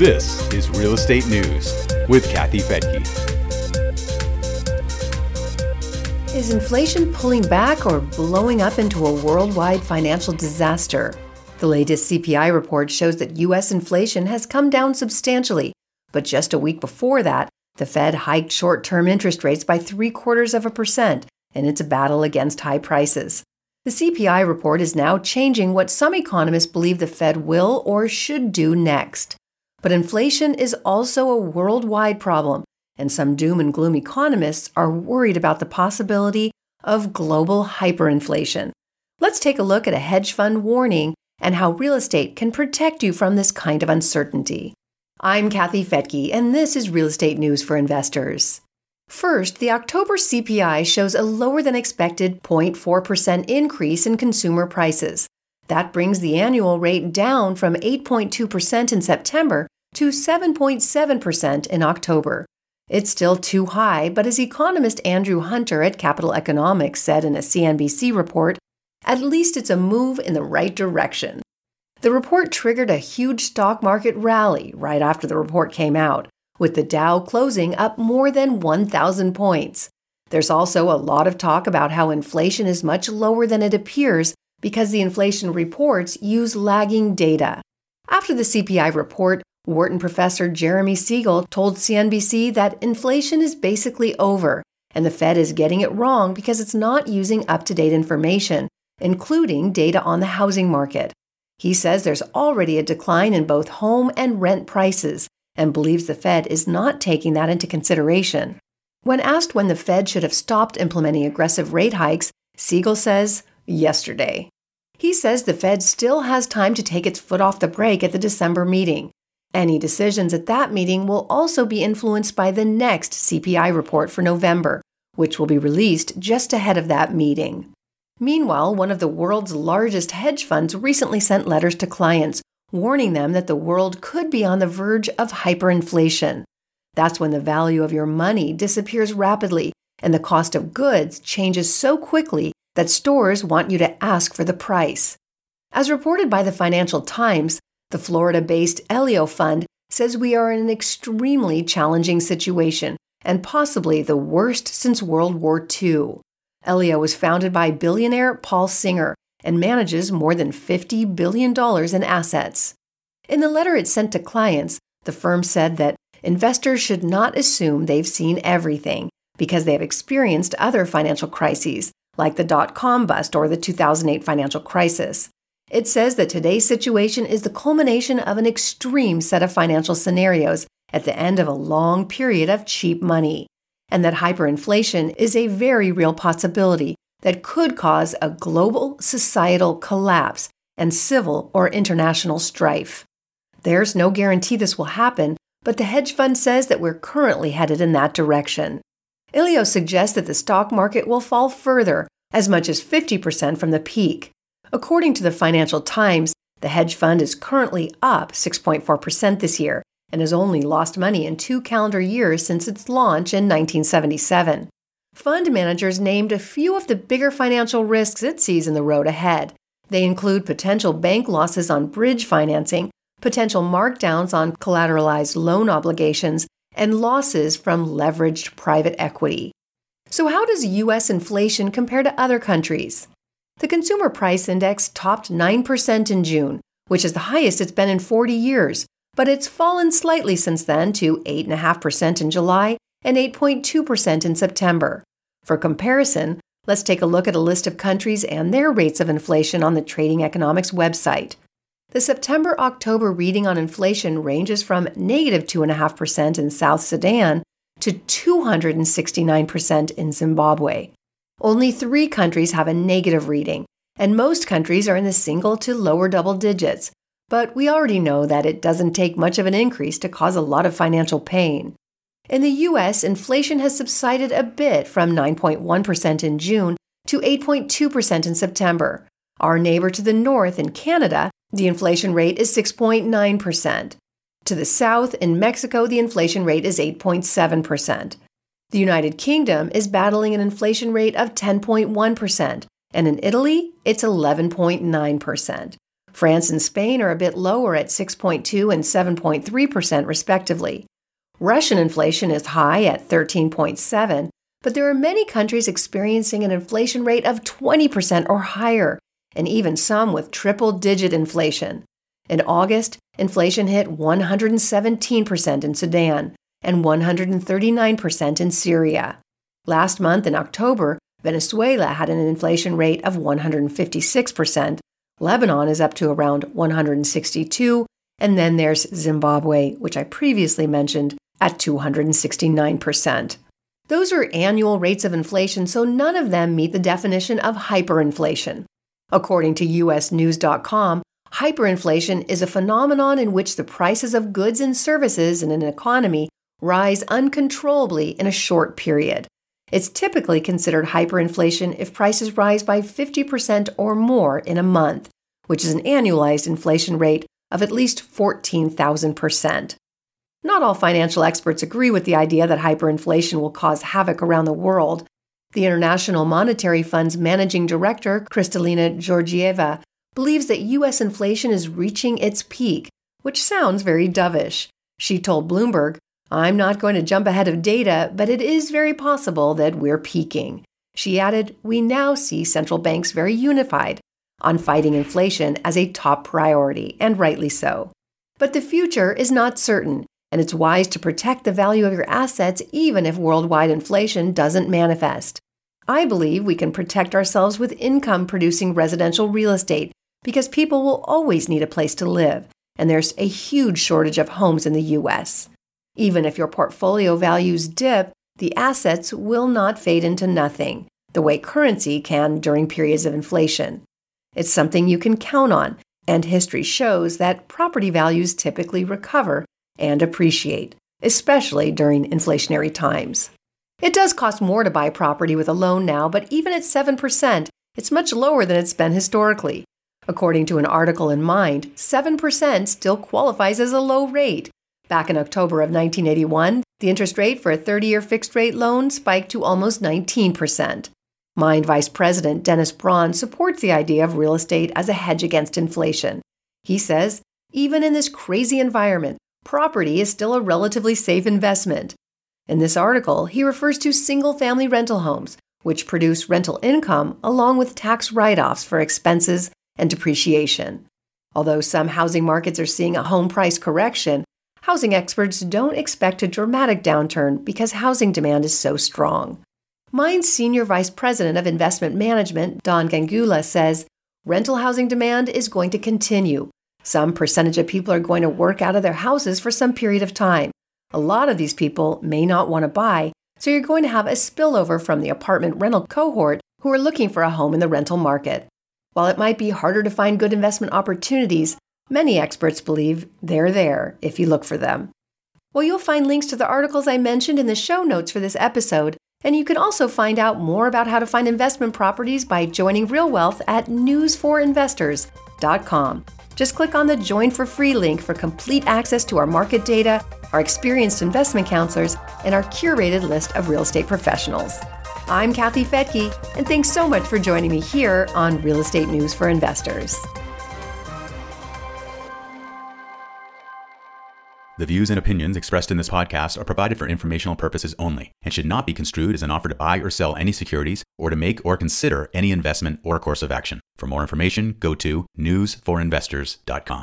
This is Real Estate News with Kathy Fettke. Is inflation pulling back or blowing up into a worldwide financial disaster? The latest CPI report shows that U.S. inflation has come down substantially, but just a week before that, the Fed hiked short term interest rates by three quarters of a percent in its a battle against high prices. The CPI report is now changing what some economists believe the Fed will or should do next. But inflation is also a worldwide problem, and some doom and gloom economists are worried about the possibility of global hyperinflation. Let's take a look at a hedge fund warning and how real estate can protect you from this kind of uncertainty. I'm Kathy Fettke, and this is Real Estate News for Investors. First, the October CPI shows a lower than expected 0.4% increase in consumer prices. That brings the annual rate down from 8.2% in September to 7.7% in October. It's still too high, but as economist Andrew Hunter at Capital Economics said in a CNBC report, at least it's a move in the right direction. The report triggered a huge stock market rally right after the report came out, with the Dow closing up more than 1,000 points. There's also a lot of talk about how inflation is much lower than it appears because the inflation reports use lagging data. After the CPI report, Wharton professor Jeremy Siegel told CNBC that inflation is basically over and the Fed is getting it wrong because it's not using up to date information, including data on the housing market. He says there's already a decline in both home and rent prices, and believes the Fed is not taking that into consideration. When asked when the Fed should have stopped implementing aggressive rate hikes, Siegel says, yesterday. He says the Fed still has time to take its foot off the brake at the December meeting. Any decisions at that meeting will also be influenced by the next CPI report for November, which will be released just ahead of that meeting. Meanwhile, one of the world's largest hedge funds recently sent letters to clients warning them that the world could be on the verge of hyperinflation. That's when the value of your money disappears rapidly and the cost of goods changes so quickly that stores want you to ask for the price. As reported by the Financial Times, the Florida based Elliott Fund says we are in an extremely challenging situation and possibly the worst since World War II. Elliott was founded by billionaire Paul Singer and manages more than $50 billion in assets. In the letter it sent to clients, the firm said that investors should not assume they've seen everything because they have experienced other financial crises, like the dot com bust or the 2008 financial crisis. It says that today's situation is the culmination of an extreme set of financial scenarios at the end of a long period of cheap money, and that hyperinflation is a very real possibility that could cause a global societal collapse and civil or international strife. There's no guarantee this will happen, but the hedge fund says that we're currently headed in that direction. Elliott suggests that the stock market will fall further, as much as 50% from the peak. According to the Financial Times, the hedge fund is currently up 6.4% this year and has only lost money in two calendar years since its launch in 1977 fund managers named a few of the bigger financial risks it sees in the road ahead. They include potential bank losses on bridge financing, potential markdowns on collateralized loan obligations, and losses from leveraged private equity. So, how does U.S. inflation compare to other countries? The Consumer Price Index topped 9% in June, which is the highest it's been in 40 years, but it's fallen slightly since then to 8.5% in July and 8.2% in September. For comparison, let's take a look at a list of countries and their rates of inflation on the Trading Economics website. The September October reading on inflation ranges from negative 2.5% in South Sudan to 269% in Zimbabwe. Only three countries have a negative reading, and most countries are in the single to lower double digits. But we already know that it doesn't take much of an increase to cause a lot of financial pain. In the US, inflation has subsided a bit from 9.1% in June to 8.2% in September. Our neighbor to the north in Canada, the inflation rate is 6.9%. To the south in Mexico, the inflation rate is 8.7%. The United Kingdom is battling an inflation rate of 10.1%, and in Italy, it's 11.9%. France and Spain are a bit lower at 6.2 and 7.3%, respectively. Russian inflation is high at 13.7, but there are many countries experiencing an inflation rate of 20% or higher, and even some with triple digit inflation. In August, inflation hit 117% in Sudan and 139% in Syria. Last month, in October, Venezuela had an inflation rate of 156%. Lebanon is up to around 162, and then there's Zimbabwe, which I previously mentioned, at 269%. Those are annual rates of inflation, so none of them meet the definition of hyperinflation. According to USNews.com, hyperinflation is a phenomenon in which the prices of goods and services in an economy rise uncontrollably in a short period. It's typically considered hyperinflation if prices rise by 50% or more in a month, which is an annualized inflation rate of at least 14,000%. Not all financial experts agree with the idea that hyperinflation will cause havoc around the world. The International Monetary Fund's managing director, Kristalina Georgieva, believes that U.S. inflation is reaching its peak, which sounds very dovish. She told Bloomberg, I'm not going to jump ahead of data, but it is very possible that we're peaking. She added, We now see central banks very unified on fighting inflation as a top priority, and rightly so. But the future is not certain, and it's wise to protect the value of your assets even if worldwide inflation doesn't manifest. I believe we can protect ourselves with income producing residential real estate because people will always need a place to live, and there's a huge shortage of homes in the U.S. Even if your portfolio values dip, the assets will not fade into nothing, the way currency can during periods of inflation. It's something you can count on, and history shows that property values typically recover and appreciate, especially during inflationary times. It does cost more to buy property with a loan now, but even at 7%, it's much lower than it's been historically. According to an article in Mynd, 7% still qualifies as a low rate. Back in October of 1981, the interest rate for a 30 year fixed rate loan spiked to almost 19%. Mynd Vice President Dennis Braun supports the idea of real estate as a hedge against inflation. He says, even in this crazy environment, property is still a relatively safe investment. In this article, he refers to single family rental homes, which produce rental income along with tax write offs for expenses and depreciation. Although some housing markets are seeing a home price correction, housing experts don't expect a dramatic downturn because housing demand is so strong. Mynd's Senior Vice President of Investment Management, Don Gangula, says rental housing demand is going to continue, some percentage of people are going to work out of their houses for some period of time. A lot of these people may not want to buy, so you're going to have a spillover from the apartment rental cohort who are looking for a home in the rental market. While it might be harder to find good investment opportunities, many experts believe they're there if you look for them. Well, you'll find links to the articles I mentioned in the show notes for this episode, and you can also find out more about how to find investment properties by joining Real Wealth at newsforinvestors.com. Just click on the Join for Free link for complete access to our market data, our experienced investment counselors, and our curated list of real estate professionals. I'm Kathy Fettke, and thanks so much for joining me here on Real Estate News for Investors. The views and opinions expressed in this podcast are provided for informational purposes only and should not be construed as an offer to buy or sell any securities or to make or consider any investment or course of action. For more information, go to newsforinvestors.com.